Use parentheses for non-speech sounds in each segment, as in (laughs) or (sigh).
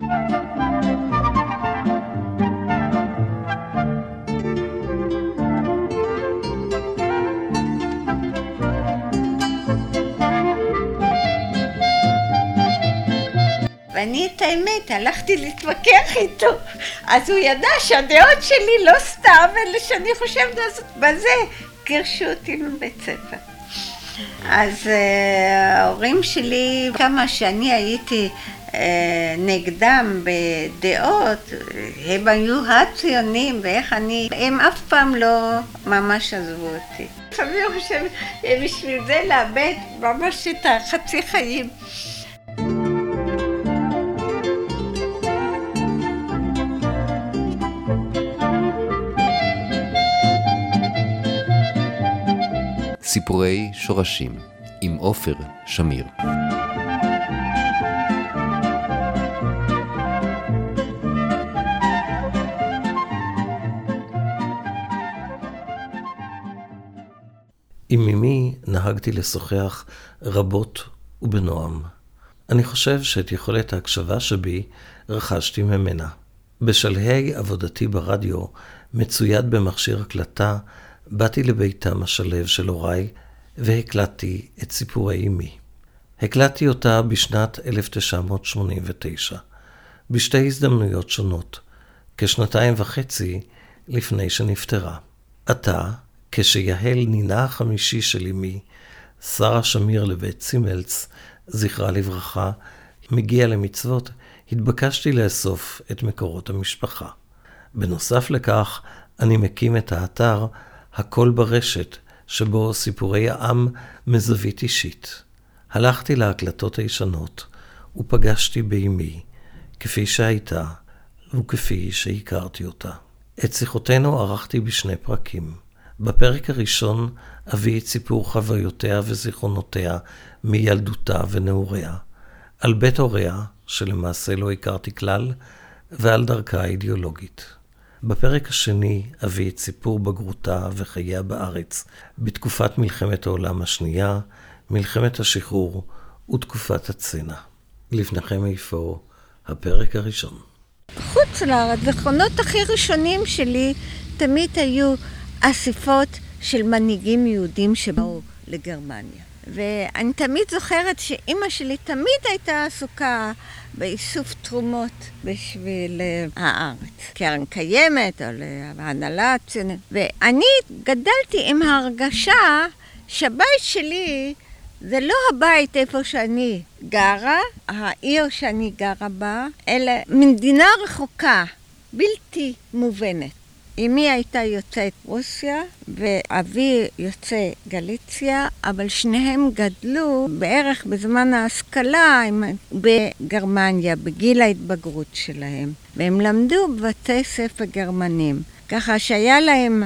ואני את האמת, הלכתי להתווכח איתו. אז הוא ידע שהדעות שלי לא סתם, אלא שאני חושבת לעשות בזה. גירשו אותי מבית ספר. אז אה, ההורים שלי, כמה שאני הייתי נגדם בדעות, הם היו הציונים, ואיך אני, הם אף פעם לא ממש עזבו אותי. לפעמים אני חושבת, בשביל זה לאבד ממש את החצי חיים. סיפורי שורשים עם עופר שמיר. עם אמי נהגתי לשוחח רבות ובנועם. אני חושב שאת יכולת ההקשבה שבי רכשתי ממנה. בשלהי עבודתי ברדיו, מצויד במכשיר הקלטה באתי לביתם השלו של הוריי והקלטתי את סיפורי אמי. הקלטתי אותה בשנת 1989, בשתי הזדמנויות שונות, כשנתיים וחצי לפני שנפטרה. עתה, כשיהל נינה החמישי של אמי, שרה שמיר לבית צימלץ, זכרה לברכה, מגיע למצוות, התבקשתי לאסוף את מקורות המשפחה. בנוסף לכך, אני מקים את האתר הכל ברשת, שבו סיפורי העם מזווית אישית. הלכתי להקלטות הישנות, ופגשתי באמי, כפי שהייתה, וכפי שהכרתי אותה. את שיחותינו ערכתי בשני פרקים. בפרק הראשון אביא את סיפור חוויותיה וזיכרונותיה מילדותה ונעוריה, על בית הוריה, שלמעשה לא הכרתי כלל, ועל דרכה האידיאולוגית. בפרק השני אביא את סיפור בגרותה וחייה בארץ בתקופת מלחמת העולם השנייה, מלחמת השחרור ותקופת הצנע. לפניכם איפה הפרק הראשון. חוץ לארץ, זיכרונות הכי ראשונים שלי תמיד היו אספות של מנהיגים יהודים שבאו לגרמניה. ואני תמיד זוכרת שאימא שלי תמיד הייתה עסוקה באיסוף תרומות בשביל אה, הארץ. קרן קיימת, או להנהלה הציונית. ואני גדלתי עם ההרגשה שהבית שלי זה לא הבית איפה שאני גרה, העיר שאני גרה בה, אלא מדינה רחוקה, בלתי מובנת. אמי הייתה יוצאת רוסיה ואבי יוצא גליציה, אבל שניהם גדלו בערך בזמן ההשכלה בגרמניה, בגיל ההתבגרות שלהם. והם למדו בבתי ספר גרמנים. ככה שהיה להם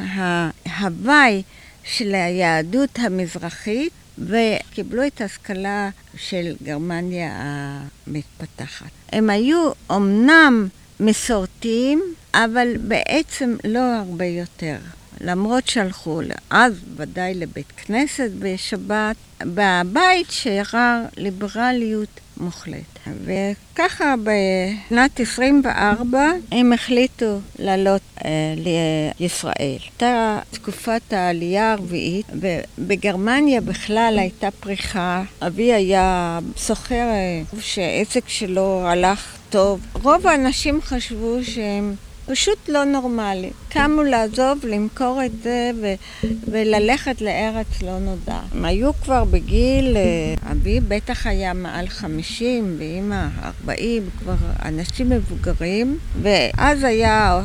ההוואי של היהדות המזרחית וקיבלו את ההשכלה של גרמניה המתפתחת. הם היו אמנם מסורתיים, אבל בעצם לא הרבה יותר. למרות שהלכו אז ודאי לבית כנסת בשבת, בבית שרר ליברליות מוחלטת. וככה בשנת 24 הם החליטו לעלות אה, לישראל. הייתה תקופת העלייה הרביעית, ובגרמניה בכלל הייתה פריחה. אבי היה סוחר אה, שעסק שלו הלך טוב. רוב האנשים חשבו שהם פשוט לא נורמלי. קמו לעזוב, למכור את זה ו- וללכת לארץ לא נודע. הם היו כבר בגיל, אה, אבי בטח היה מעל 50 ואימא 40, כבר אנשים מבוגרים, ואז היה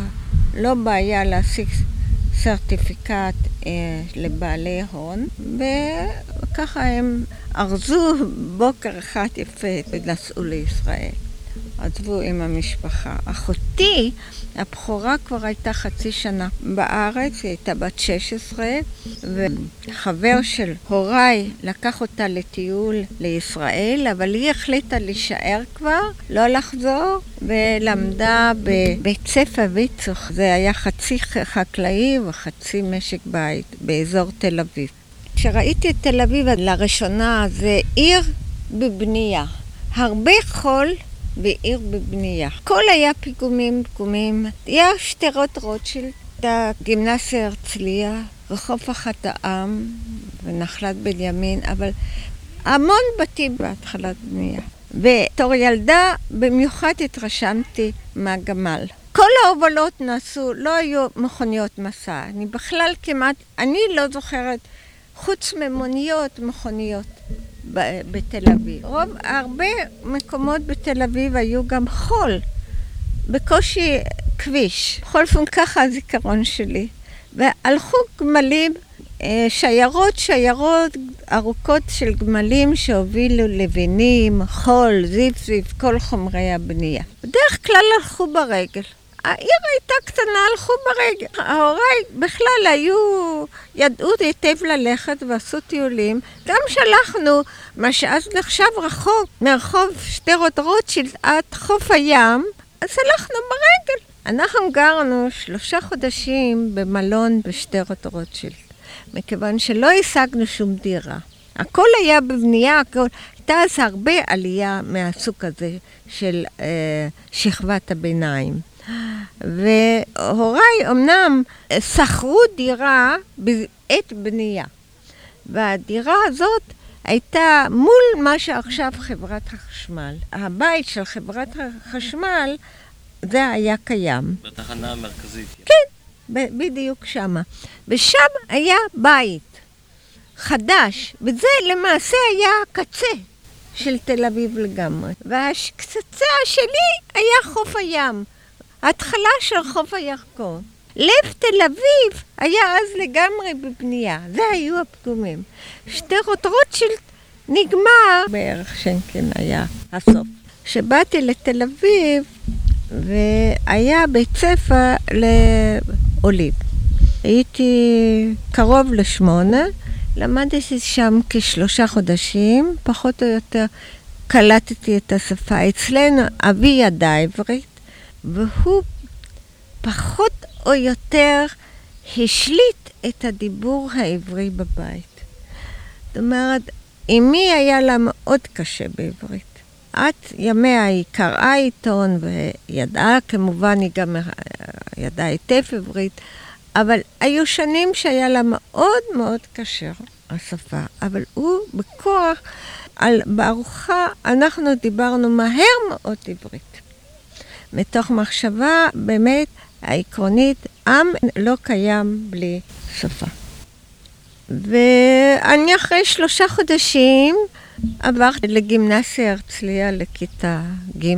לא בעיה להשיג סרטיפיקט אה, לבעלי הון, וככה הם ארזו בוקר אחד יפה ונסעו לישראל. עזבו עם המשפחה. אחותי, הבכורה כבר הייתה חצי שנה בארץ, היא הייתה בת 16, וחבר של הוריי לקח אותה לטיול לישראל, אבל היא החליטה להישאר כבר, לא לחזור, ולמדה בבית ספר ויצוך. זה היה חצי חקלאי וחצי משק בית באזור תל אביב. כשראיתי את תל אביב לראשונה, זה עיר בבנייה. הרבה חול בעיר בבנייה. הכל היה פיגומים, פיגומים. היה שטרות רוטשילד, הגימנסיה הרצליה, רחוב אחת העם ונחלת בנימין, אבל המון בתים בהתחלת בנייה. בתור ילדה במיוחד התרשמתי מהגמל. כל ההובלות נעשו, לא היו מכוניות מסע. אני בכלל כמעט, אני לא זוכרת, חוץ ממוניות, מכוניות בתל אביב. רוב, הרבה מקומות בתל אביב היו גם חול. בקושי כביש. בכל אופן ככה הזיכרון שלי. והלכו גמלים, אה, שיירות, שיירות ארוכות של גמלים שהובילו לבנים, חול, זיפזיף, כל חומרי הבנייה. בדרך כלל הלכו ברגל. העיר הייתה קטנה, הלכו ברגל. ההוריי בכלל היו, ידעו היטב ללכת ועשו טיולים. גם שלחנו, מה שאז נחשב רחוק, מרחוב שטרות רוטשילד עד חוף הים, אז הלכנו ברגל. אנחנו גרנו שלושה חודשים במלון בשטרות רוטשילד, מכיוון שלא השגנו שום דירה. הכל היה בבנייה, הכל... הייתה אז הרבה עלייה מהסוג הזה של אה, שכבת הביניים. והוריי אמנם שכרו דירה בעת בנייה. והדירה הזאת הייתה מול מה שעכשיו חברת החשמל. הבית של חברת החשמל, זה היה קיים. בתחנה המרכזית. כן, בדיוק שמה. ושם היה בית חדש, וזה למעשה היה הקצה של תל אביב לגמרי. והקצה השני היה חוף הים. ההתחלה של חוף הירקון. לב תל אביב היה אז לגמרי בבנייה, זה היו הפגומים. שטרות רוטשילד נגמר, בערך שנקן היה הסוף. כשבאתי לתל אביב, והיה בית ספר לעולים. הייתי קרוב לשמונה, למדתי שם כשלושה חודשים, פחות או יותר קלטתי את השפה. אצלנו אבי ידע עברית, והוא פחות או יותר השליט את הדיבור העברי בבית. זאת אומרת, אמי היה לה מאוד קשה בעברית. עד ימיה היא קראה עיתון וידעה, כמובן היא גם ידעה היטב עברית, אבל היו שנים שהיה לה מאוד מאוד קשה השפה, אבל הוא בכוח, על, בארוחה אנחנו דיברנו מהר מאוד עברית. מתוך מחשבה באמת העקרונית, עם לא קיים בלי שפה. ואני אחרי שלושה חודשים עברתי לגימנסיה הרצליה לכיתה ג'.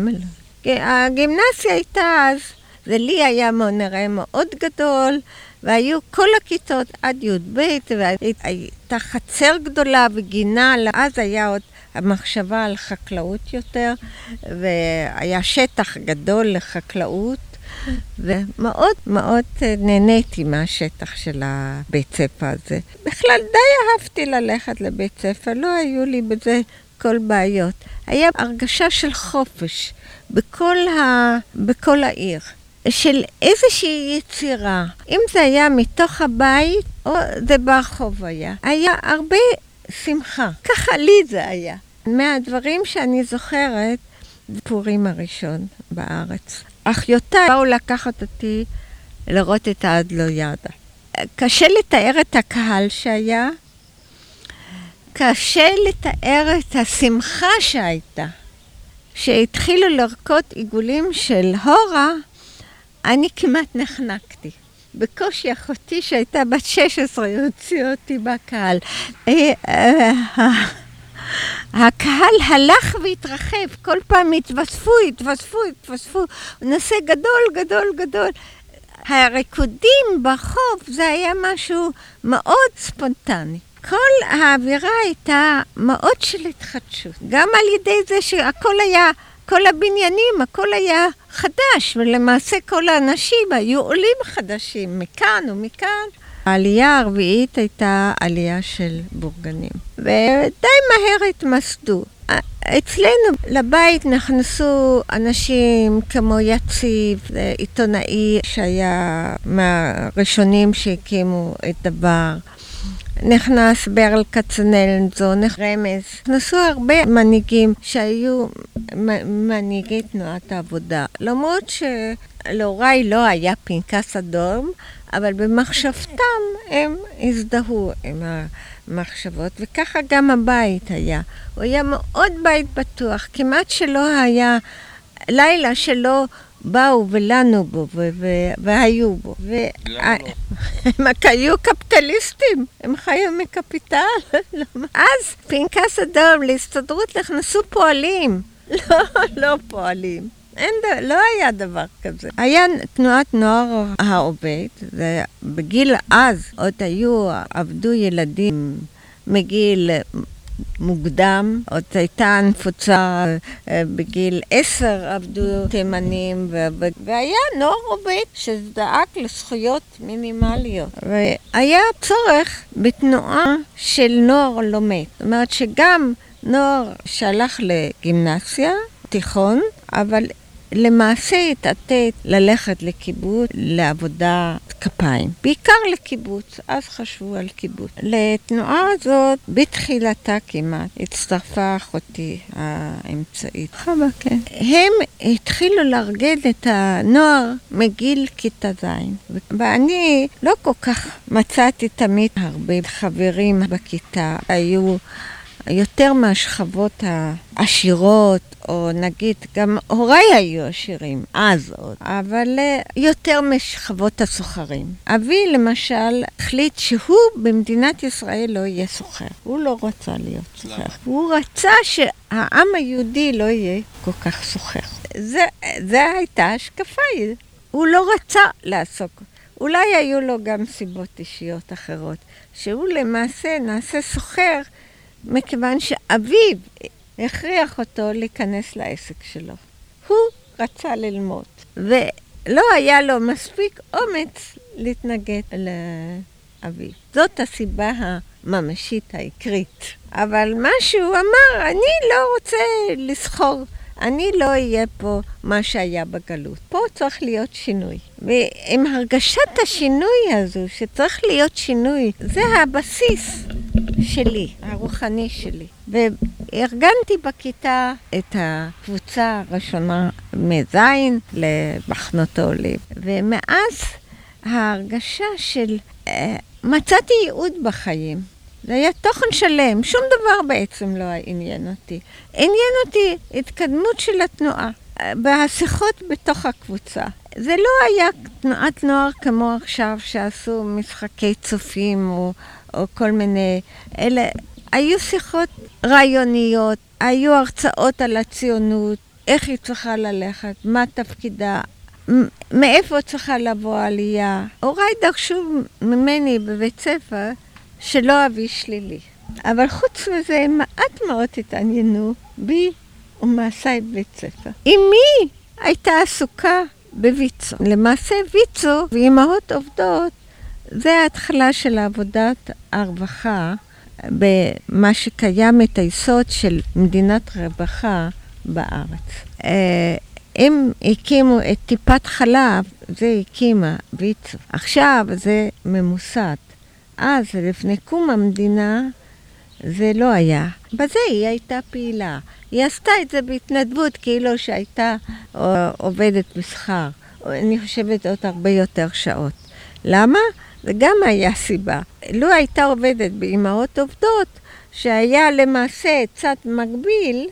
הגימנסיה הייתה אז, ולי היה נראה מאוד גדול, והיו כל הכיתות עד י"ב, והייתה חצר גדולה וגינה, אז היה עוד המחשבה על חקלאות יותר, והיה שטח גדול לחקלאות. ומאוד מאוד נהניתי מהשטח של הבית ספר הזה. בכלל די אהבתי ללכת לבית ספר, לא היו לי בזה כל בעיות. היה הרגשה של חופש בכל, ה... בכל העיר. של איזושהי יצירה. אם זה היה מתוך הבית, או זה ברחוב היה. היה הרבה שמחה. ככה לי זה היה. מהדברים שאני זוכרת, פורים הראשון בארץ. אחיותיי באו לקחת אותי לראות את האדלו ידה. קשה לתאר את הקהל שהיה, קשה לתאר את השמחה שהייתה. כשהתחילו לרקוד עיגולים של הורה, אני כמעט נחנקתי. בקושי אחותי שהייתה בת 16 הוציאה אותי בקהל. אה, אה, הקהל הלך והתרחב, כל פעם התווספו, התווספו, התווספו, נושא גדול, גדול, גדול. הריקודים בחוף זה היה משהו מאוד ספונטני. כל האווירה הייתה מאוד של התחדשות, גם על ידי זה שהכל היה, כל הבניינים, הכל היה חדש, ולמעשה כל האנשים היו עולים חדשים, מכאן ומכאן. העלייה הרביעית הייתה עלייה של בורגנים, ודי מהר התמסדו. אצלנו לבית נכנסו אנשים כמו יציב, עיתונאי שהיה מהראשונים שהקימו את דבר, נכנס ברל כצנלזון, רמז. נכנסו הרבה מנהיגים שהיו מנהיגי תנועת העבודה. למרות שלהוריי לא היה פנקס אדום, אבל במחשבתם הם הזדהו עם המחשבות, וככה גם הבית היה. הוא היה מאוד בית בטוח, כמעט שלא היה לילה שלא באו ולנו בו והיו בו. למה לא? (laughs) הם היו קפיטליסטים, הם חיו מקפיטל. (laughs) אז פנקס אדום להסתדרות נכנסו פועלים. (laughs) לא, לא פועלים. אין, לא היה דבר כזה. היה תנועת נוער העובד, בגיל אז עוד היו, עבדו ילדים מגיל מוקדם, עוד הייתה נפוצה אה, בגיל עשר עבדו תימנים, והיה נוער עובד שדאג לזכויות מינימליות. והיה צורך בתנועה של נוער לומד. זאת אומרת שגם נוער שהלך לגימנסיה, תיכון, אבל למעשה התעתד ללכת לקיבוץ, לעבודה כפיים. בעיקר לקיבוץ, אז חשבו על קיבוץ. לתנועה הזאת, בתחילתה כמעט, הצטרפה אחותי האמצעית. חווה, כן. הם התחילו לארגן את הנוער מגיל כיתה ז'. ואני לא כל כך מצאתי תמיד הרבה חברים בכיתה. היו... יותר מהשכבות העשירות, או נגיד, גם הוריי היו עשירים, אז עוד, אבל אה, יותר משכבות הסוחרים. אבי, למשל, החליט שהוא במדינת ישראל לא יהיה סוחר. הוא לא רצה להיות סוחר. הוא רצה שהעם היהודי לא יהיה כל כך סוחר. זה, זה הייתה השקפה. הוא לא רצה לעסוק. אולי היו לו גם סיבות אישיות אחרות, שהוא למעשה נעשה סוחר מכיוון שאביו הכריח אותו להיכנס לעסק שלו. הוא רצה ללמוד, ולא היה לו מספיק אומץ להתנגד לאביו. זאת הסיבה הממשית העיקרית. אבל מה שהוא אמר, אני לא רוצה לסחור. אני לא אהיה פה מה שהיה בגלות. פה צריך להיות שינוי. ועם הרגשת השינוי הזו, שצריך להיות שינוי, זה הבסיס שלי, הרוחני שלי. וארגנתי בכיתה את הקבוצה הראשונה מז' למחנות העולים. ומאז ההרגשה של אה, מצאתי ייעוד בחיים. זה היה תוכן שלם, שום דבר בעצם לא עניין אותי. עניין אותי התקדמות של התנועה, בשיחות בתוך הקבוצה. זה לא היה תנועת נוער כמו עכשיו, שעשו משחקי צופים או, או כל מיני... אלה היו שיחות רעיוניות, היו הרצאות על הציונות, איך היא צריכה ללכת, מה תפקידה, מאיפה צריכה לבוא העלייה. הוריי דרשו ממני בבית ספר שלא אביא שלילי. אבל חוץ מזה, הם מעט מאוד התעניינו בי ומעשיי בבית ספר. אמי הייתה עסוקה בוויצו. למעשה ויצו ואימהות עובדות זה ההתחלה של עבודת הרווחה במה שקיים את היסוד של מדינת רווחה בארץ. אה, הם הקימו את טיפת חלב, זה הקימה ויצו. עכשיו זה ממוסד. אז, לפני קום המדינה, זה לא היה. בזה היא הייתה פעילה. היא עשתה את זה בהתנדבות, כאילו שהייתה עובדת בשכר. אני חושבת עוד הרבה יותר שעות. למה? זה גם היה סיבה. לו הייתה עובדת באימהות עובדות, שהיה למעשה צד מקביל,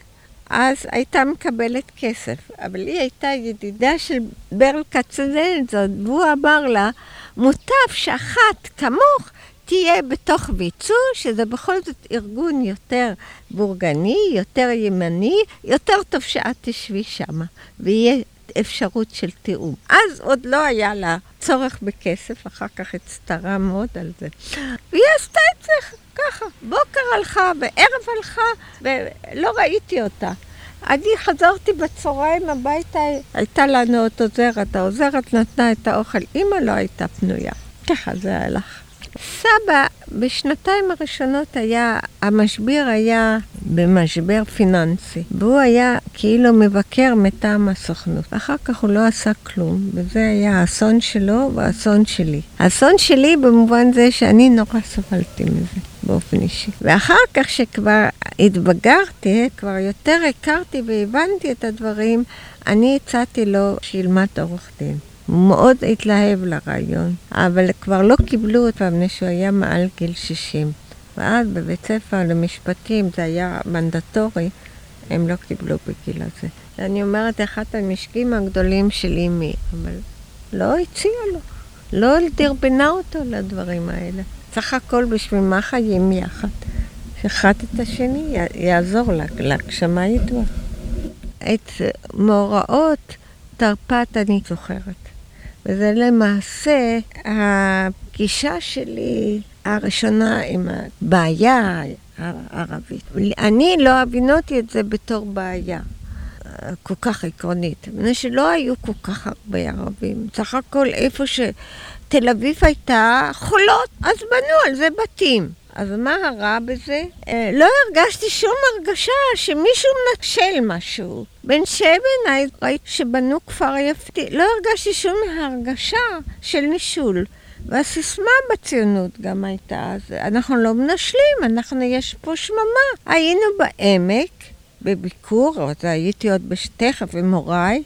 אז הייתה מקבלת כסף. אבל היא הייתה ידידה של ברל כצנלזון, והוא אמר לה, מוטב שאחת כמוך תהיה בתוך ויצו, שזה בכל זאת ארגון יותר בורגני, יותר ימני, יותר טוב שאת תשבי שמה, ויהיה אפשרות של תיאום. אז עוד לא היה לה צורך בכסף, אחר כך הצטרה מאוד על זה. והיא עשתה את זה ככה, בוקר הלכה וערב הלכה, ולא ראיתי אותה. אני חזרתי בצהריים הביתה, הייתה לנו עוד עוזרת, העוזרת נתנה את האוכל, אימא לא הייתה פנויה. ככה זה הלך. סבא, בשנתיים הראשונות היה, המשבר היה במשבר פיננסי, והוא היה כאילו מבקר מטעם הסוכנות. אחר כך הוא לא עשה כלום, וזה היה האסון שלו והאסון שלי. האסון שלי במובן זה שאני נורא סבלתי מזה. באופן אישי. ואחר כך שכבר התבגרתי, כבר יותר הכרתי והבנתי את הדברים, אני הצעתי לו שילמד עורך דין. מאוד התלהב לרעיון, אבל כבר לא קיבלו אותו מפני שהוא היה מעל גיל 60. ואז בבית ספר למשפטים זה היה מנדטורי, הם לא קיבלו בגיל הזה. אני אומרת, אחד המשקיעים הגדולים של אימי, אבל לא הציע לו, לא דרבנה אותו לדברים האלה. סך הכל בשביל מה חיים יחד? שאחד את השני יעזור להגשמה ידועה. את מאורעות תרפ"ט אני זוכרת. וזה למעשה הפגישה שלי הראשונה עם הבעיה הערבית. אני לא הבינותי את זה בתור בעיה. כל כך עקרונית, מפני שלא היו כל כך הרבה ערבים. סך הכל איפה שתל אביב הייתה חולות, אז בנו על זה בתים. אז מה הרע בזה? אה, לא הרגשתי שום הרגשה שמישהו מנשל מישהו. בן שבן ראיתי שבנו כפר יפתי, לא הרגשתי שום הרגשה של נישול. והסיסמה בציונות גם הייתה, אנחנו לא מנשלים, אנחנו, יש פה שממה. היינו בעמק, בביקור, אז הייתי עוד תכף עם הוריי.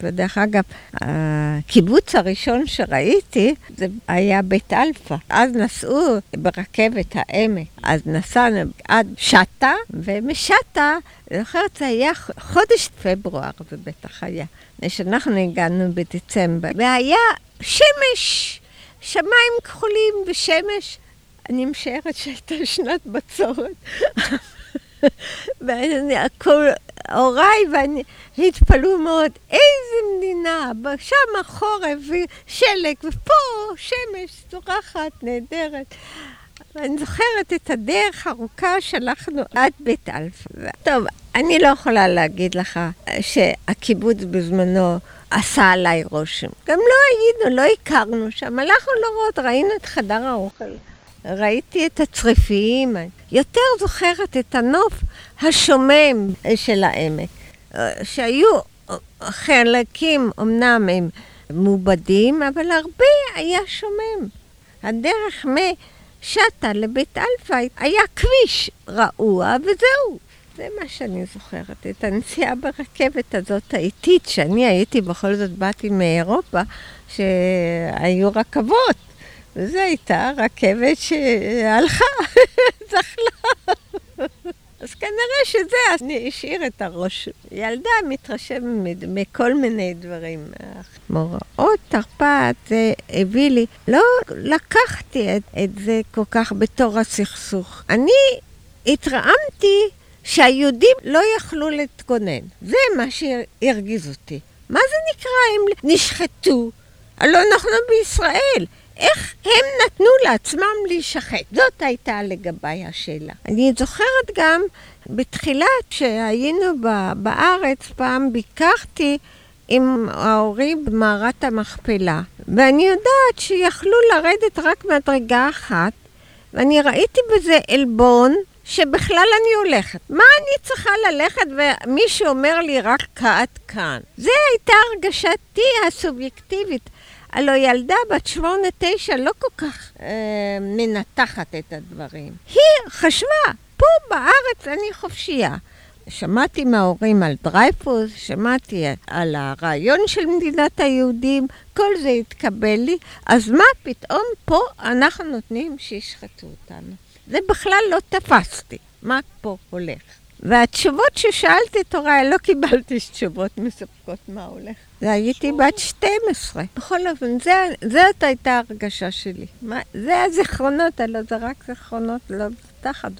ודרך אגב, הקיבוץ הראשון שראיתי זה היה בית אלפא. אז נסעו ברכבת העמק. אז נסענו עד שטה, ומשטה, אני זוכרת, זה היה חודש פברואר, זה בטח היה. כשאנחנו הגענו בדצמבר, והיה שמש, שמיים כחולים ושמש. אני משערת שהייתה שנת בצורת. (laughs) (laughs) הוריי ואני התפלאו מאוד, איזה מדינה, שם חורף ושלג, ופה שמש זורחת, נהדרת. ואני זוכרת את הדרך הארוכה שהלכנו עד בית אלפא. טוב, אני לא יכולה להגיד לך שהקיבוץ בזמנו עשה עליי רושם. גם לא היינו, לא הכרנו שם, הלכנו לראות, ראינו את חדר האוכל. ראיתי את הצריפים, יותר זוכרת את הנוף השומם של העמק, שהיו חלקים, אמנם הם מעובדים, אבל הרבה היה שומם. הדרך משטה לבית אלפא היה כביש רעוע, וזהו. זה מה שאני זוכרת, את הנסיעה ברכבת הזאת האיטית, שאני הייתי, בכל זאת באתי מאירופה, שהיו רכבות. וזו הייתה רכבת שהלכה, זחלה. אז כנראה שזה השאיר אז רושם. ילדה מתרשמת מכל מיני דברים. מאורעות תרפ"ט זה הביא לי, לא לקחתי את, את זה כל כך בתור הסכסוך. אני התרעמתי שהיהודים לא יכלו להתגונן. זה מה שהרגיז אותי. מה זה נקרא הם נשחטו? הלוא אנחנו בישראל. איך הם נתנו לעצמם להישחט? זאת הייתה לגביי השאלה. אני זוכרת גם בתחילת שהיינו בארץ, פעם ביקרתי עם ההורים במערת המכפלה, ואני יודעת שיכלו לרדת רק מדרגה אחת, ואני ראיתי בזה עלבון שבכלל אני הולכת. מה אני צריכה ללכת ומישהו אומר לי רק עד כאן? זו הייתה הרגשתי הסובייקטיבית. הלוא ילדה בת שמונה, תשע לא כל כך אה, מנתחת את הדברים. היא חשבה, פה בארץ אני חופשייה. שמעתי מההורים על דרייפוס, שמעתי על הרעיון של מדינת היהודים, כל זה התקבל לי, אז מה פתאום פה אנחנו נותנים שישחטו אותנו? זה בכלל לא תפסתי, מה פה הולך? והתשובות ששאלתי את הוריי, לא קיבלתי תשובות מספקות מה הולך. הייתי בת 12. בכל אופן, זאת הייתה הרגשה שלי. מה, זה הזיכרונות, הלוא זה רק זיכרונות, לא תחת.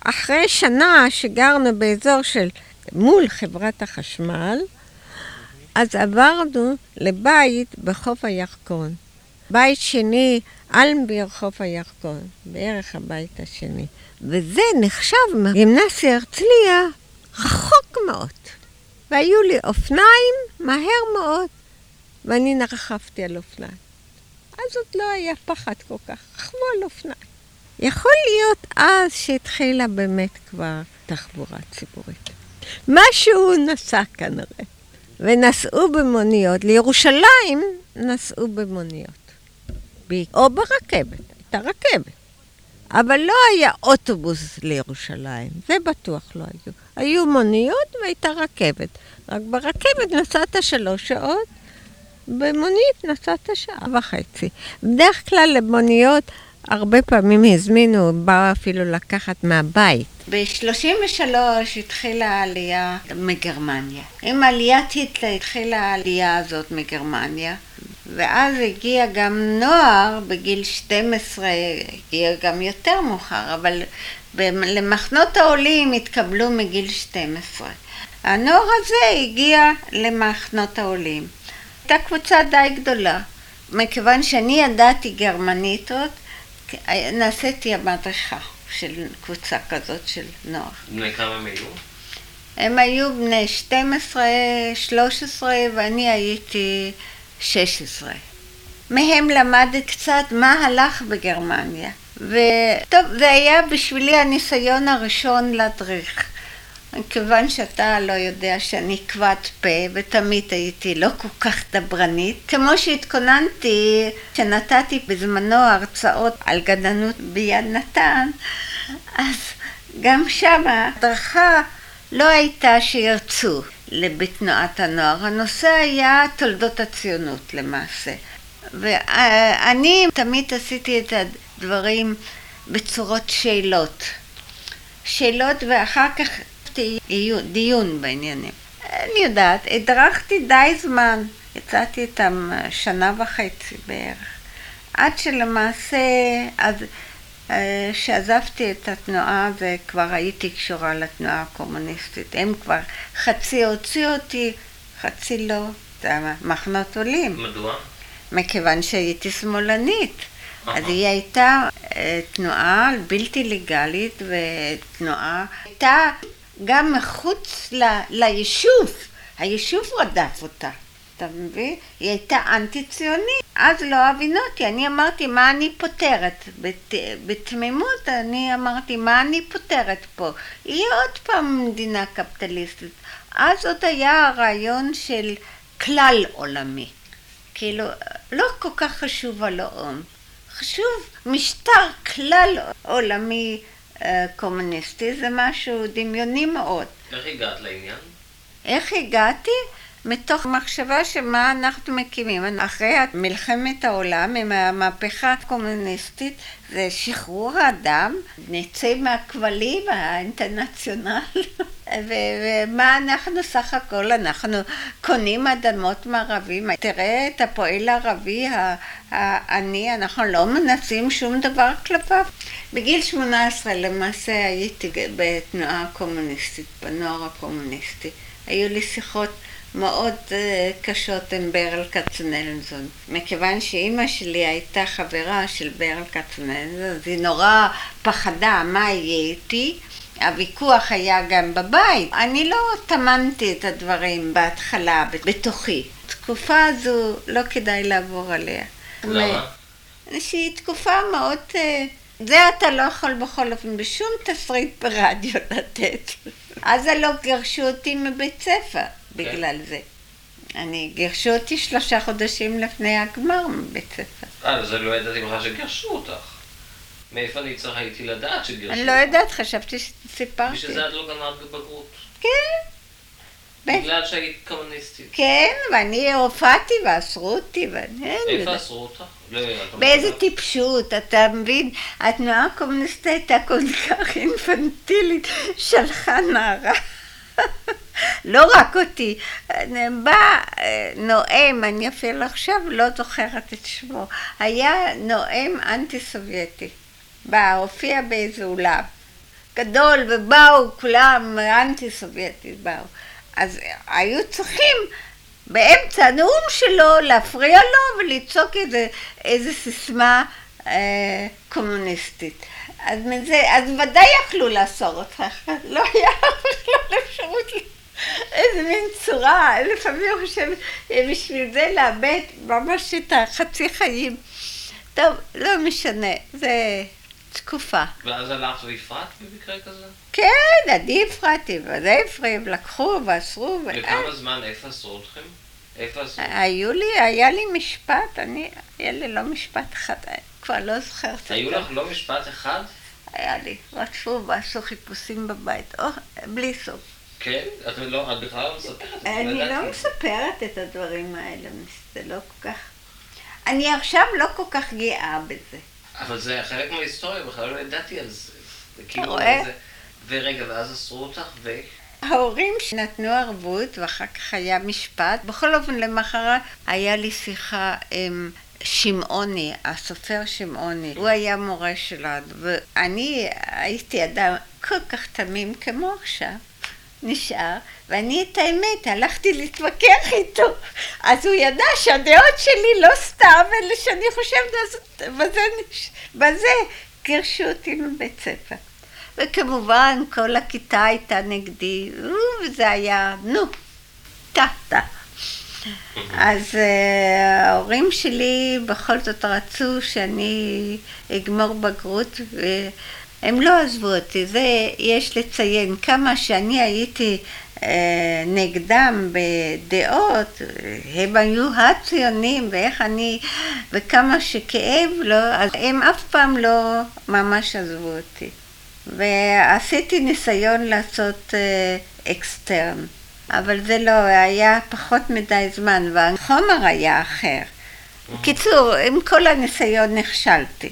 אחרי שנה שגרנו באזור של מול חברת החשמל, אז עברנו לבית בחוף הירקון. בית שני, אלנבי רחוב הירקון, בערך הבית השני. וזה נחשב מגימנסיה הרצליה רחוק מאוד. והיו לי אופניים מהר מאוד, ואני נרחבתי על אופניים. אז עוד לא היה פחד כל כך, רכבו על אופניים. יכול להיות אז שהתחילה באמת כבר תחבורה ציבורית. משהו נסע כנראה, ונסעו במוניות. לירושלים נסעו במוניות. או ברכבת, הייתה רכבת. אבל לא היה אוטובוס לירושלים, זה בטוח לא היו. היו מוניות והייתה רכבת. רק ברכבת נסעת שלוש שעות, במונית נסעת שעה וחצי. בדרך כלל למוניות הרבה פעמים הזמינו, באו אפילו לקחת מהבית. ב-33 התחילה העלייה מגרמניה. עם עליית היטלר התחילה העלייה הזאת מגרמניה. ואז הגיע גם נוער בגיל 12, הגיע גם יותר מאוחר, אבל למחנות העולים התקבלו מגיל 12. הנוער הזה הגיע למחנות העולים. הייתה קבוצה די גדולה. מכיוון שאני ידעתי גרמנית עוד, נעשיתי המדריכה של קבוצה כזאת של נוער. בני כמה הם היו? הם היו בני 12, 13 ואני הייתי 16. מהם למדתי קצת מה הלך בגרמניה. וטוב, זה היה בשבילי הניסיון הראשון להדריך. כיוון שאתה לא יודע שאני כבד פה ותמיד הייתי לא כל כך דברנית, כמו שהתכוננתי, שנתתי בזמנו הרצאות על גדנות ביד נתן, אז גם שם ההדרכה לא הייתה שירצו בתנועת הנוער, הנושא היה תולדות הציונות למעשה. ואני תמיד עשיתי את הדברים בצורות שאלות. שאלות ואחר כך דיון בעניינים. אני יודעת, הדרכתי די זמן, יצאתי איתם שנה וחצי בערך. עד שלמעשה, אז כשעזבתי את התנועה וכבר הייתי קשורה לתנועה הקומוניסטית. הם כבר חצי הוציאו אותי, חצי לא. זה מחנות עולים. מדוע? מכיוון שהייתי שמאלנית. אז היא הייתה תנועה בלתי לגלית ותנועה הייתה גם מחוץ ל, ליישוב, היישוב רדף אותה, אתה מבין? היא הייתה אנטי ציונית, אז לא הבינו אותי, אני אמרתי מה אני פותרת, בת, בתמימות אני אמרתי מה אני פותרת פה, יהיה עוד פעם מדינה קפיטליסטית, אז עוד היה הרעיון של כלל עולמי, כאילו לא כל כך חשוב הלאום, חשוב משטר כלל עולמי קומוניסטי זה משהו דמיוני מאוד. איך הגעת לעניין? איך הגעתי? מתוך מחשבה שמה אנחנו מקימים. אחרי מלחמת העולם עם המהפכה הקומוניסטית זה שחרור האדם, נצא מהכבלים האינטרנציונל (laughs) ומה אנחנו סך הכל, אנחנו קונים אדמות מערבים, תראה את הפועל הערבי העני, אנחנו לא מנסים שום דבר כלפיו. בגיל 18 למעשה הייתי בתנועה הקומוניסטית, בנוער הקומוניסטי. היו לי שיחות מאוד קשות עם ברל כצנלזון. מכיוון שאימא שלי הייתה חברה של ברל כצנלזון, אז היא נורא פחדה מה יהיה איתי. הוויכוח היה גם בבית. אני לא טמנתי את הדברים בהתחלה, בתוכי. תקופה הזו לא כדאי לעבור עליה. למה? שהיא תקופה מאוד... זה אתה לא יכול בכל אופן בשום תסריט ברדיו לתת. אז לא גירשו אותי מבית ספר בגלל זה. אני, גירשו אותי שלושה חודשים לפני הגמר מבית ספר. אה, אז אני לא ידעתי בכלל שגירשו אותך. מאיפה אני צריך הייתי לדעת שגירשו? אני לא יודעת, חשבתי שסיפרתי. בשביל זה את לא גמרת בבגרות. כן. בגלל שהיית קומוניסטית. כן, ואני הופעתי ואסרו אותי, ואני... איפה אסרו אותך? באיזה טיפשות, אתה מבין? התנועה הקומוניסטית הייתה כל כך אינפנטילית, שלחה נערה. לא רק אותי, בא נואם, אני אפילו עכשיו לא זוכרת את שמו, היה נואם אנטי סובייטי, בא, הופיע באיזה אולם גדול, ובאו כולם אנטי סובייטי, באו. אז היו צריכים באמצע הנאום שלו להפריע לו ולצעוק איזה, איזה סיסמה אה, קומוניסטית. אז, מזה, אז ודאי יכלו לאסור אותך, (laughs) לא היה אפשרות, איזה מין צורה, לפעמים אני חושבת בשביל זה לאבד ממש את החצי חיים. טוב, לא משנה, זה תקופה. ואז הלכת והפרעת במקרה כזה? כן, אני הפרעתי, וזה הפריעו, לקחו ואסרו. וכמה זמן, איפה אסרו אתכם? איפה אסרו? היו לי, היה לי משפט, אני, היה לי לא משפט אחד, כבר לא זוכרת. היו. לך לא משפט אחד? היה לי, רדפו ועשו חיפושים בבית, בלי סוף. כן? את לא, את בכלל לא מספרת? את אני ידעתי לא את זה. מספרת את הדברים האלה, זה לא כל כך... אני עכשיו לא כל כך גאה בזה. אבל זה חלק מההיסטוריה, בכלל לא ידעתי על זה. זה כאילו רואה? זה- ורגע, ואז אסרו אותך, ו... ההורים נתנו ערבות ואחר כך היה משפט. בכל אופן, למחרת היה לי שיחה עם שמעוני, הסופר שמעוני. הוא היה מורה שלנו, ואני הייתי אדם כל כך תמים כמו עכשיו. נשאר, ואני את האמת, הלכתי להתווכח איתו. אז הוא ידע שהדעות שלי לא סתם, אלא שאני חושבת, בזה, בזה גירשו אותי מבית ספר. וכמובן, כל הכיתה הייתה נגדי, אה, וזה היה, נו, טה-טה. אז uh, ההורים שלי בכל זאת רצו שאני אגמור בגרות, והם לא עזבו אותי. זה יש לציין כמה שאני הייתי uh, נגדם בדעות, הם היו הציונים, ואיך אני, וכמה שכאב לו, אז הם אף פעם לא ממש עזבו אותי. ועשיתי ניסיון לעשות אקסטרן. אבל זה לא, היה פחות מדי זמן, והחומר היה אחר. בקיצור, עם כל הניסיון נכשלתי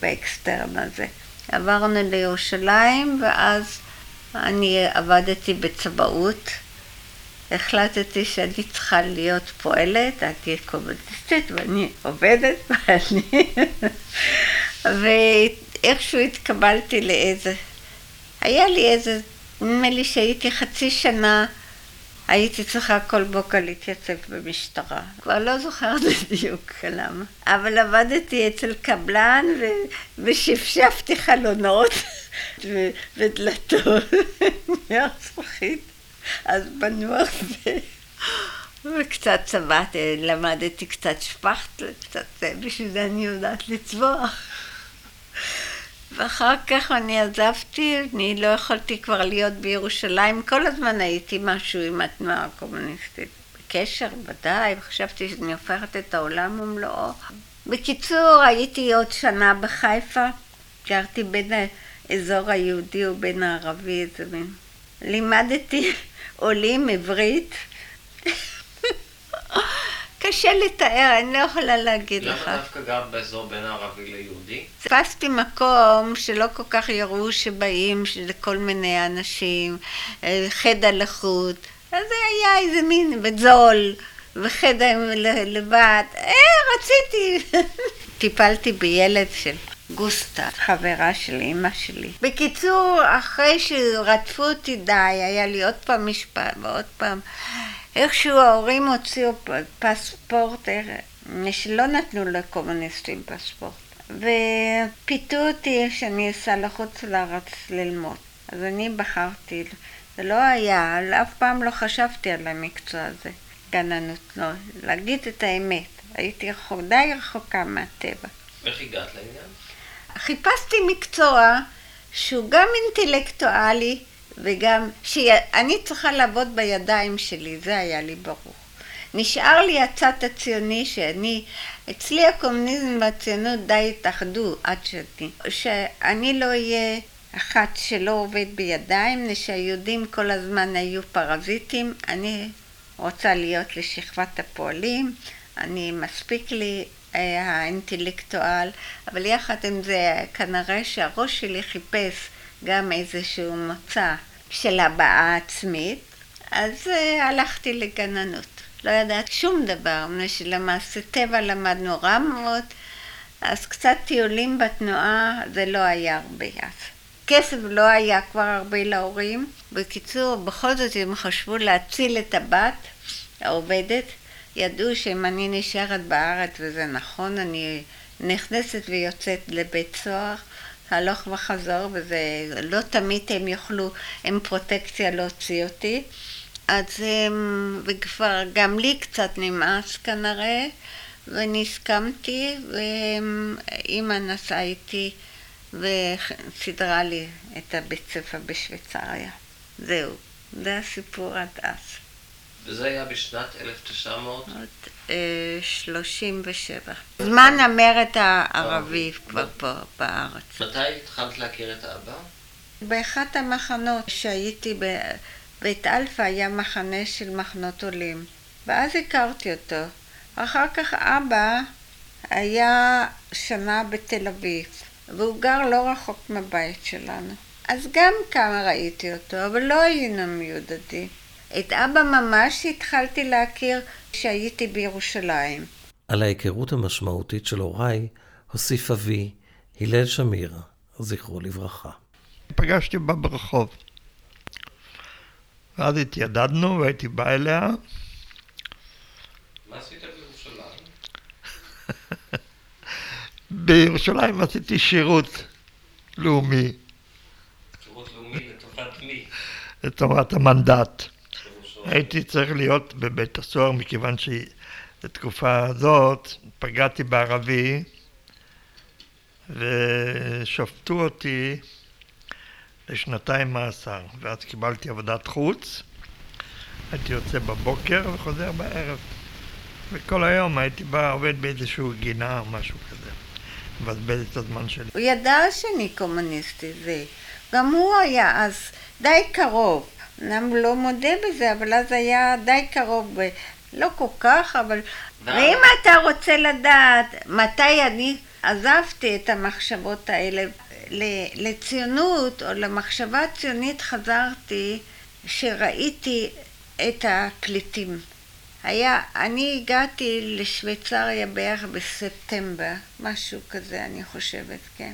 באקסטרן הזה. עברנו לירושלים, ואז אני עבדתי בצבעות. החלטתי שאני צריכה להיות פועלת, אז הייתי קומוניסטית ואני עובדת, (laughs) ואני... ואיכשהו התקבלתי לאיזה... היה לי איזה... נדמה לי שהייתי חצי שנה, הייתי צריכה כל בוקר להתייצב במשטרה. כבר לא זוכרת בדיוק למה. אבל עבדתי אצל קבלן ו... ושפשפתי חלונות (laughs) ו... ודלתות, (laughs) נייר זכוכית. אז בנו הרבה. וקצת צבעתי, למדתי קצת שפכטל, קצת זה, בשביל זה אני יודעת לצבוח. ואחר כך אני עזבתי, אני לא יכולתי כבר להיות בירושלים, כל הזמן הייתי משהו עם התנועה הקומוניסטית. בקשר, ודאי, וחשבתי שאני הופכת את העולם ומלואו. בקיצור, הייתי עוד שנה בחיפה, גרתי בין האזור היהודי ובין הערבי, איזה מין... לימדתי עולים עברית. (laughs) קשה לתאר, אני לא יכולה להגיד לך. למה דווקא גר באזור בין הערבי ליהודי? חיפשתי מקום שלא כל כך יראו שבאים לכל מיני אנשים, אה, חדר לחוט. אז זה היה איזה מין, וזול, וחדר לבד. אה, רציתי. (laughs) טיפלתי בילד של גוסטה, חברה של אימא שלי. בקיצור, אחרי שרדפו אותי די, היה לי עוד פעם משפט ועוד פעם. איכשהו ההורים הוציאו פספורט, אה, שלא נתנו לקומוניסטים פספורט. ופיתו אותי שאני אסע לחוץ לארץ ללמוד. אז אני בחרתי, זה לא היה, אף פעם לא חשבתי על המקצוע הזה, גננות, לא, להגיד את האמת. הייתי רחוק, די רחוקה מהטבע. איך הגעת לעניין? חיפשתי מקצוע שהוא גם אינטלקטואלי וגם שאני צריכה לעבוד בידיים שלי, זה היה לי ברור. נשאר לי הצד הציוני שאני, אצלי הקומוניזם והציונות די התאחדו עד שאני, שאני לא אהיה אחת שלא עובד בידיים, שהיהודים כל הזמן היו פרזיטים, אני רוצה להיות לשכבת הפועלים, אני מספיק לי אה, האינטלקטואל, אבל יחד עם זה כנראה שהראש שלי חיפש גם איזשהו מוצא של הבעה עצמית, אז אה, הלכתי לגננות. לא ידעת שום דבר, מפני שלמעשה טבע למדנו רע מאוד, אז קצת טיולים בתנועה זה לא היה הרבה אז. כסף לא היה כבר הרבה להורים. בקיצור, בכל זאת הם חשבו להציל את הבת העובדת. ידעו שאם אני נשארת בארץ, וזה נכון, אני נכנסת ויוצאת לבית סוהר, הלוך וחזור, וזה לא תמיד הם יוכלו עם פרוטקציה להוציא אותי. אז הם, וכבר גם לי קצת נמאס כנראה, ואני הסכמתי, ואימא נסעה איתי וסידרה לי את הבית ספר בשוויצריה. זהו, זה הסיפור עד אז. וזה היה בשנת 1937. זמן המרד הערבי כבר פה בארץ. מתי התחלת להכיר את אבא? באחד המחנות שהייתי בבית אלפא היה מחנה של המחנות העולים, ואז הכרתי אותו. אחר כך אבא היה שנה בתל אביב, והוא גר לא רחוק מהבית שלנו. אז גם כמה ראיתי אותו, אבל לא היינו מיודדים. את אבא ממש התחלתי להכיר כשהייתי בירושלים. על ההיכרות המשמעותית של הוריי הוסיף אבי, הלל שמיר, זכרו לברכה. פגשתי בה ברחוב. ואז התיידדנו והייתי בא אליה. מה עשית בירושלים? (laughs) בירושלים עשיתי שירות לאומי. שירות לאומי לטובת מי? לטובת המנדט. הייתי צריך להיות בבית הסוהר מכיוון שבתקופה הזאת פגעתי בערבי ושפטו אותי לשנתיים מאסר ואז קיבלתי עבודת חוץ. הייתי יוצא בבוקר וחוזר בערב וכל היום הייתי בא עובד באיזשהו גינה או משהו כזה. מבזבז את הזמן שלי. הוא ידע שאני קומוניסטי זה גם הוא היה אז די קרוב אמנם לא מודה בזה, אבל אז היה די קרוב, לא כל כך, אבל... ואם אתה רוצה לדעת מתי אני עזבתי את המחשבות האלה לציונות או למחשבה ציונית חזרתי שראיתי את הפליטים. היה, אני הגעתי לשוויצריה בערך בספטמבר, משהו כזה אני חושבת, כן.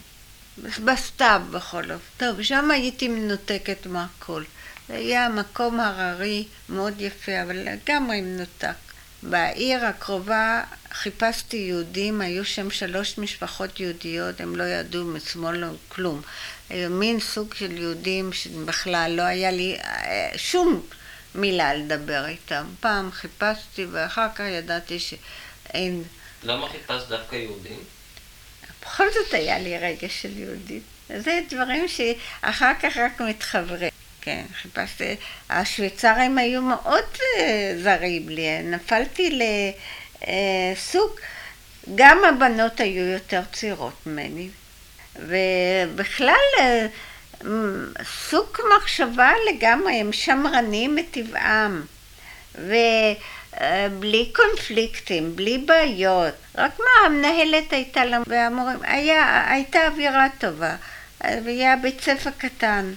בסתיו בכל אופן. טוב, שם הייתי מנותקת מהכל. זה היה מקום הררי מאוד יפה, אבל לגמרי מנותק. בעיר הקרובה חיפשתי יהודים, היו שם שלוש משפחות יהודיות, הם לא ידעו משמאל או כלום. היו מין סוג של יהודים שבכלל לא היה לי אה, שום מילה לדבר איתם. פעם חיפשתי ואחר כך ידעתי שאין... למה חיפשת דווקא יהודים? בכל זאת היה לי רגע של יהודים. זה דברים שאחר כך רק מתחברים. כן, חיפשתי, השוויצרים היו מאוד אה, זרים לי, נפלתי לסוג, גם הבנות היו יותר צעירות ממני, ובכלל אה, סוג מחשבה לגמרי, הם שמרנים מטבעם, ובלי קונפליקטים, בלי בעיות, רק מה, המנהלת הייתה היה, הייתה אווירה טובה, והיה בית ספר קטן.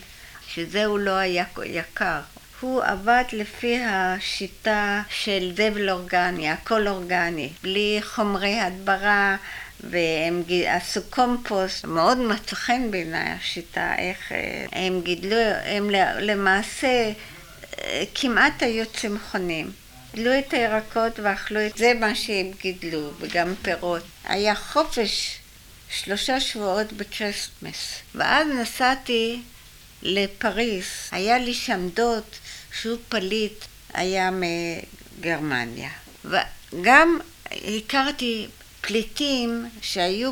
שזהו לא היה יקר. הוא עבד לפי השיטה של זבל אורגני, הכל אורגני, בלי חומרי הדברה, והם עשו קומפוסט, מאוד מצא חן בעיניי השיטה, איך אה, הם גידלו, הם למעשה אה, כמעט היו צמחונים. גידלו את הירקות ואכלו את זה מה שהם גידלו, וגם פירות. היה חופש שלושה שבועות ב Christmas. ואז נסעתי לפריז. היה לי שם דוד שהוא פליט, היה מגרמניה. וגם הכרתי פליטים שהיו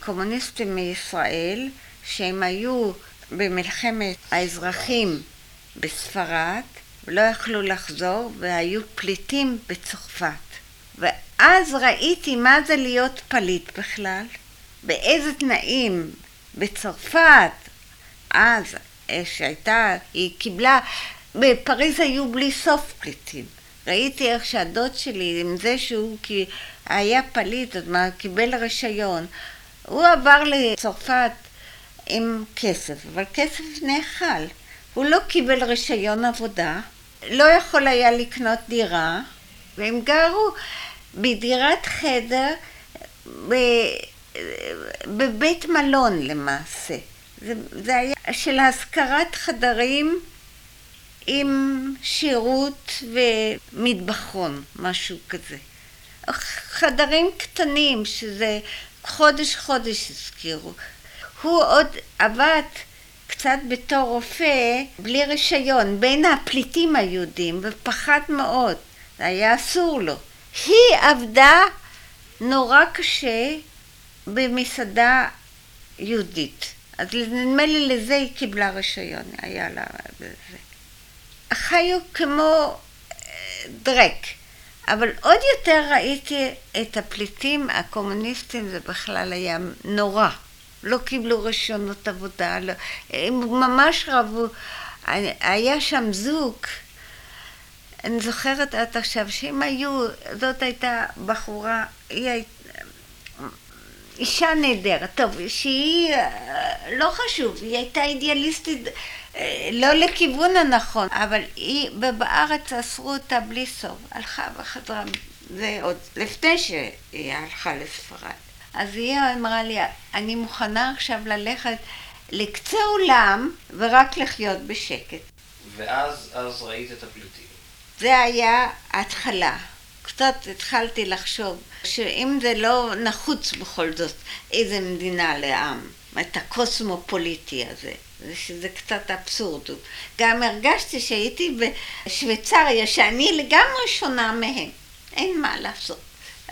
קומוניסטים מישראל, שהם היו במלחמת האזרחים בספרד, ולא יכלו לחזור, והיו פליטים בצרפת. ואז ראיתי מה זה להיות פליט בכלל, באיזה תנאים בצרפת, אז שהייתה, היא קיבלה, בפריז היו בלי סוף פליטים. ראיתי איך שהדוד שלי, עם זה שהוא היה פליט, זאת אומרת, קיבל רישיון, הוא עבר לצרפת עם כסף, אבל כסף נאכל. הוא לא קיבל רישיון עבודה, לא יכול היה לקנות דירה, והם גרו בדירת חדר בבית מלון למעשה. זה, זה היה של השכרת חדרים עם שירות ומטבחון, משהו כזה. חדרים קטנים, שזה חודש חודש הזכירו. הוא עוד עבד קצת בתור רופא בלי רישיון בין הפליטים היהודים ופחד מאוד, זה היה אסור לו. היא עבדה נורא קשה במסעדה יהודית. אז נדמה לי לזה היא קיבלה רישיון, היה לה... בזה. חיו כמו אה, דרק. אבל עוד יותר ראיתי את הפליטים הקומוניסטים, זה בכלל היה נורא. לא קיבלו רישיונות עבודה, לא, הם ממש רבו. היה שם זוג, אני זוכרת עד עכשיו, שהם היו, זאת הייתה בחורה, היא הייתה... אישה נהדרת, טוב, שהיא, לא חשוב, היא הייתה אידיאליסטית אה, לא לכיוון הנכון, אבל היא, בארץ אסרו אותה בלי סוף, הלכה וחזרה, זה עוד לפני שהיא הלכה לספרד. אז היא אמרה לי, אני מוכנה עכשיו ללכת לקצה עולם ורק לחיות בשקט. ואז אז ראית את הפליטים. זה היה התחלה. קצת התחלתי לחשוב שאם זה לא נחוץ בכל זאת איזה מדינה לעם, את הקוסמופוליטי הזה, שזה קצת אבסורד. גם הרגשתי שהייתי בשוויצריה, שאני לגמרי שונה מהם. אין מה לעשות.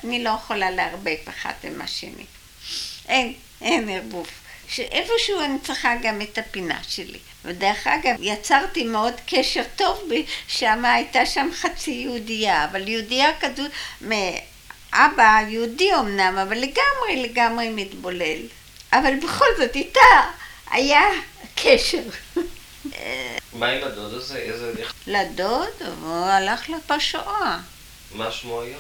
אני לא יכולה לערבב אחד עם השני. אין, אין ערבוב. שאיפשהו אני צריכה גם את הפינה שלי. ודרך אגב, יצרתי מאוד קשר טוב, שם הייתה שם חצי יהודייה, אבל יהודייה כזו, מאבא יהודי אמנם, אבל לגמרי לגמרי מתבולל. אבל בכל זאת איתה היה קשר. (laughs) מה עם הדוד הזה? איזה... לדוד? הוא הלך לפשואה. מה שמו היה?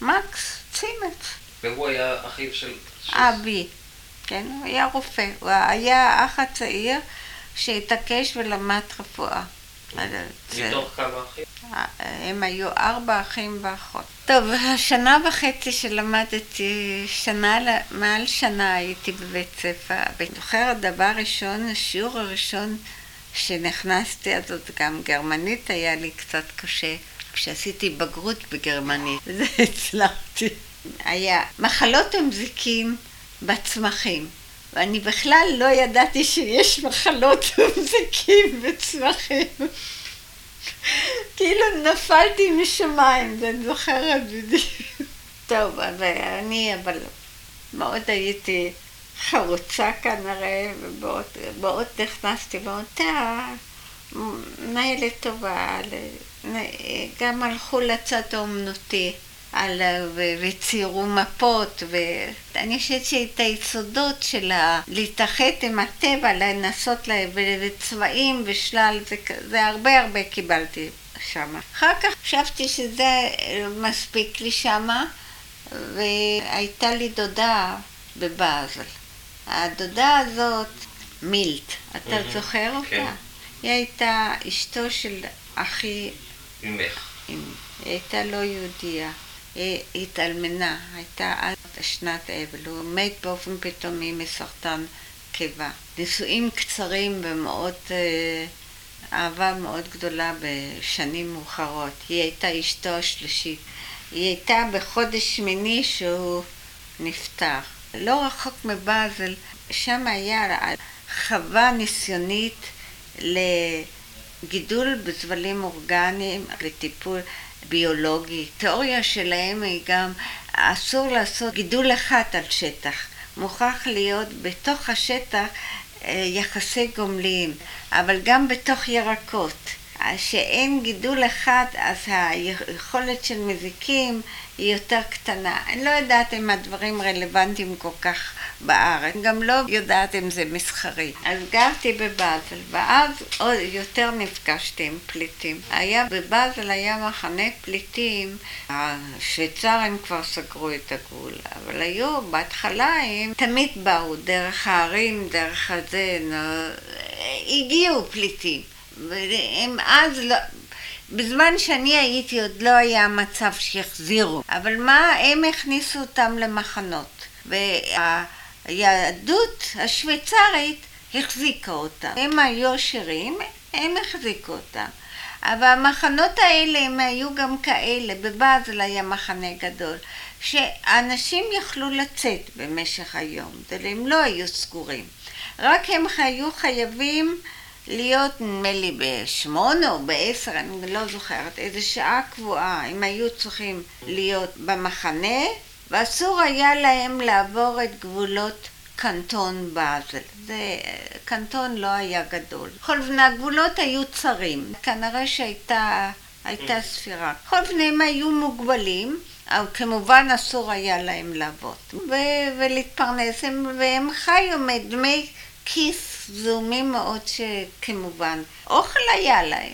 מקס צימץ. והוא היה אחיו של... אבי. כן, הוא היה רופא. הוא היה האח הצעיר שהתעקש ולמד רפואה. מתוך כמה אחים? הם היו ארבע אחים ואחות. טוב, השנה וחצי שלמדתי, שנה, מעל שנה הייתי בבית ספר. אני זוכר הדבר ראשון, השיעור הראשון שנכנסתי, אז עוד גם גרמנית היה לי קצת קשה. כשעשיתי בגרות בגרמנית, (laughs) וזה הצלחתי. היה מחלות ומזיקים בצמחים. ואני בכלל לא ידעתי שיש מחלות (laughs) ומזיקים בצמחים. כאילו נפלתי משמיים, ואני זוכרת בדיוק. טוב, ואני אבל מאוד הייתי חרוצה כנראה, ומאוד נכנסתי באותה מנהלת טובה, גם הלכו לצד האומנותי. על, וציירו מפות, ואני חושבת שאת היסודות של להתאחד עם הטבע, לנסות, וצבעים ושלל, זה, זה הרבה הרבה קיבלתי שם. אחר כך חשבתי שזה מספיק לי שמה, והייתה לי דודה בבאזל. הדודה הזאת, מילט, אתה mm-hmm. זוכר אותה? כן. היא הייתה אשתו של אחי... אמך. היא הייתה לא יהודייה. היא התאלמנה, הייתה עד שנת אבל, הוא מת באופן פתאומי מסרטן קיבה. נישואים קצרים ומאוד, אה, אהבה מאוד גדולה בשנים מאוחרות. היא הייתה אשתו השלישית. היא הייתה בחודש שמיני שהוא נפטר. לא רחוק מבאזל, שם היה חווה ניסיונית לגידול בזבלים אורגניים, לטיפול ביולוגי. תיאוריה שלהם היא גם, אסור לעשות גידול אחד על שטח. מוכרח להיות בתוך השטח אה, יחסי גומלין, אבל גם בתוך ירקות. שאין גידול אחד, אז היכולת של מזיקים היא יותר קטנה. אני לא יודעת אם הדברים רלוונטיים כל כך בארץ, גם לא יודעת אם זה מסחרי. אז גרתי בבאזל, ואז עוד יותר נפגשתי עם פליטים. היה בבאזל היה מחנה פליטים, השוויצרים כבר סגרו את הגבול, אבל היו, בהתחלה הם תמיד באו דרך הערים, דרך הזה, הגיעו פליטים. והם אז לא... בזמן שאני הייתי עוד לא היה מצב שהחזירו, אבל מה, הם הכניסו אותם למחנות. והיהדות השוויצרית החזיקה אותם. הם היו עשירים, הם החזיקו אותם. אבל המחנות האלה הם היו גם כאלה, בבאזל היה מחנה גדול, שאנשים יכלו לצאת במשך היום, הם לא היו סגורים. רק הם היו חייבים להיות נדמה לי בשמונה או בעשר, אני לא זוכרת, איזו שעה קבועה, הם היו צריכים להיות במחנה ואסור היה להם לעבור את גבולות קנטון באזל. זה, קנטון לא היה גדול. בכל אופן, הגבולות היו צרים. כנראה שהייתה הייתה ספירה. בכל אופן, הם היו מוגבלים. אבל כמובן אסור היה להם לעבוד ו- ולהתפרנס, הם, והם חיו מדמי כיס זעומים מאוד שכמובן, אוכל היה להם,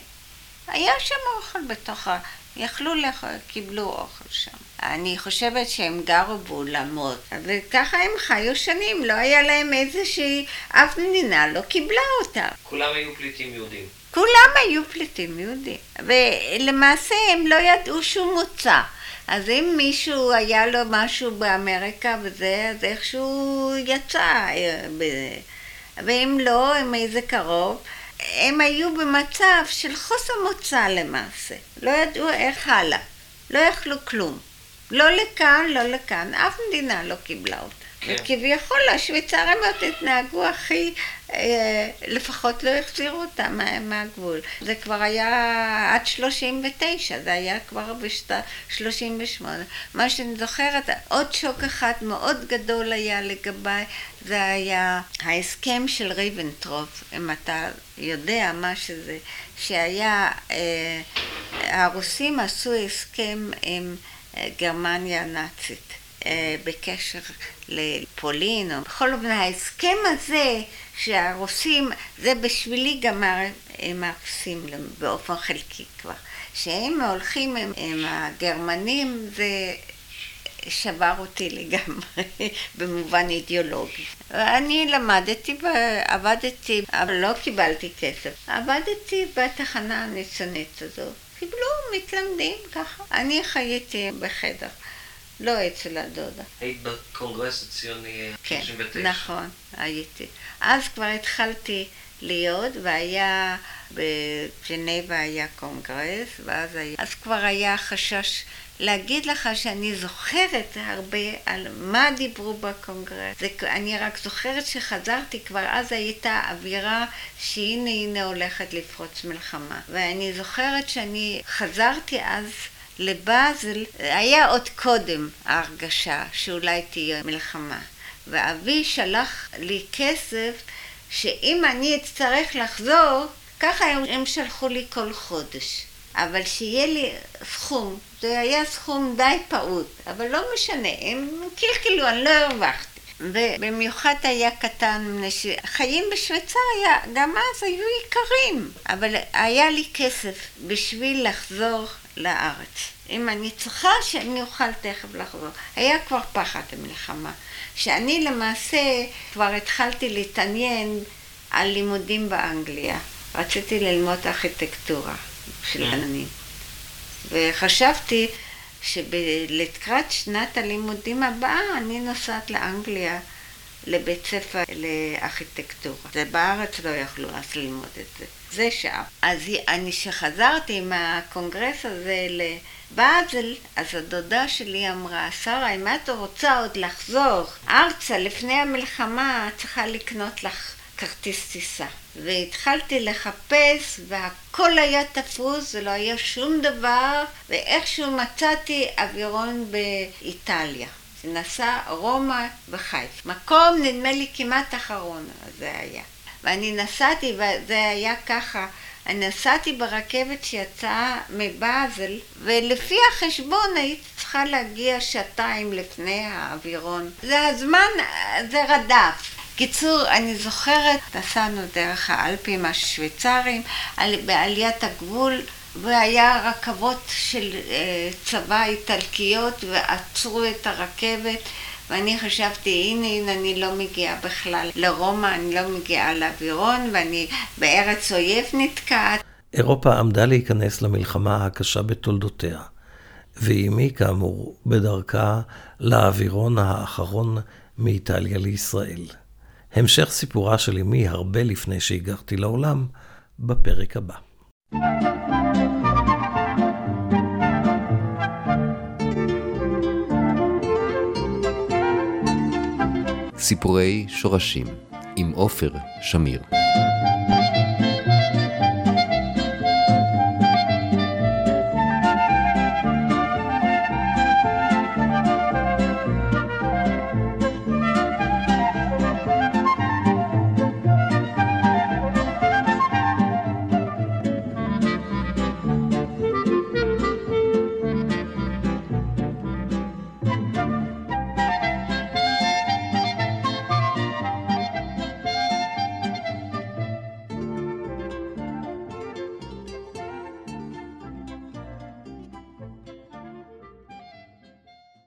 היה שם אוכל בתוך ה... יכלו לאכול, קיבלו אוכל שם. אני חושבת שהם גרו באולמות, וככה הם חיו שנים, לא היה להם איזושהי, אף מדינה לא קיבלה אותם. כולם היו פליטים יהודים. כולם היו פליטים יהודים, ולמעשה הם לא ידעו שום מוצא. אז אם מישהו היה לו משהו באמריקה וזה, אז איכשהו יצא. ואם לא, עם איזה קרוב, הם היו במצב של חוסר מוצא למעשה. לא ידעו איך הלאה. לא יכלו כלום. לא לכאן, לא לכאן. אף מדינה לא קיבלה אותה. כן. וכביכול השוויצרים התנהגו הכי, לפחות לא החזירו אותם מה, מהגבול. זה כבר היה עד 39, זה היה כבר בשנת 38. מה שאני זוכרת, עוד שוק אחד מאוד גדול היה לגביי, זה היה ההסכם של ריבנטרופ, אם אתה יודע מה שזה, שהיה, אה, הרוסים עשו הסכם עם אה, גרמניה הנאצית. אה, בקשר לפולין, או בכל אופן ההסכם הזה שהרוסים, זה בשבילי גם הם הרוסים באופן חלקי כבר. שהם הולכים עם, עם הגרמנים זה שבר אותי לגמרי (laughs) במובן אידיאולוגי. אני למדתי ועבדתי, אבל לא קיבלתי כסף. עבדתי בתחנה הניצונית הזו. קיבלו מתלמדים ככה. אני חייתי בחדר. לא אצל הדודה. היית בקונגרס הציוני כן, 39. כן, נכון, הייתי. אז כבר התחלתי להיות, והיה, בג'נבה היה קונגרס, ואז היה, אז כבר היה חשש להגיד לך שאני זוכרת הרבה על מה דיברו בקונגרס. זה, אני רק זוכרת שחזרתי, כבר אז הייתה אווירה שהנה הנה הולכת לפרוץ מלחמה. ואני זוכרת שאני חזרתי אז לבאזל היה עוד קודם ההרגשה שאולי תהיה מלחמה. ואבי שלח לי כסף שאם אני אצטרך לחזור, ככה הם, הם שלחו לי כל חודש. אבל שיהיה לי סכום, זה היה סכום די פעוט, אבל לא משנה, הם קלקלו, אני לא הרווחתי. ובמיוחד היה קטן, חיים בשוויצריה גם אז היו יקרים, אבל היה לי כסף בשביל לחזור לארץ. אם אני צריכה שאני אוכל תכף לחזור. היה כבר פחד המלחמה. שאני למעשה כבר התחלתי להתעניין על לימודים באנגליה. רציתי ללמוד ארכיטקטורה של כן. עננים. וחשבתי שלקראת שנת הלימודים הבאה אני נוסעת לאנגליה לבית ספר לארכיטקטורה. זה בארץ לא יכלו אז ללמוד את זה. זה שעה. אז אני שחזרתי מהקונגרס הזה לבאזל, אז הדודה שלי אמרה, שרה, אם את רוצה עוד לחזור ארצה לפני המלחמה, צריכה לקנות לך כרטיס טיסה. והתחלתי לחפש והכל היה תפוס ולא היה שום דבר ואיכשהו מצאתי אווירון באיטליה. נסע רומא וחיפה. מקום נדמה לי כמעט אחרון זה היה. ואני נסעתי, וזה היה ככה, אני נסעתי ברכבת שיצאה מבאזל, ולפי החשבון הייתי צריכה להגיע שעתיים לפני האווירון. זה הזמן, זה רדף. קיצור, אני זוכרת, נסענו דרך האלפים השוויצריים, בעליית הגבול, והיה רכבות של אה, צבא איטלקיות, ועצרו את הרכבת. ואני חשבתי, הנה, הנה, אני לא מגיעה בכלל לרומא, אני לא מגיעה לאווירון, ואני בארץ אויב נתקעת. אירופה עמדה להיכנס למלחמה הקשה בתולדותיה, ואימי, כאמור, בדרכה לאווירון האחרון מאיטליה לישראל. המשך סיפורה של אמי הרבה לפני שהגרתי לעולם, בפרק הבא. סיפורי שורשים עם עופר שמיר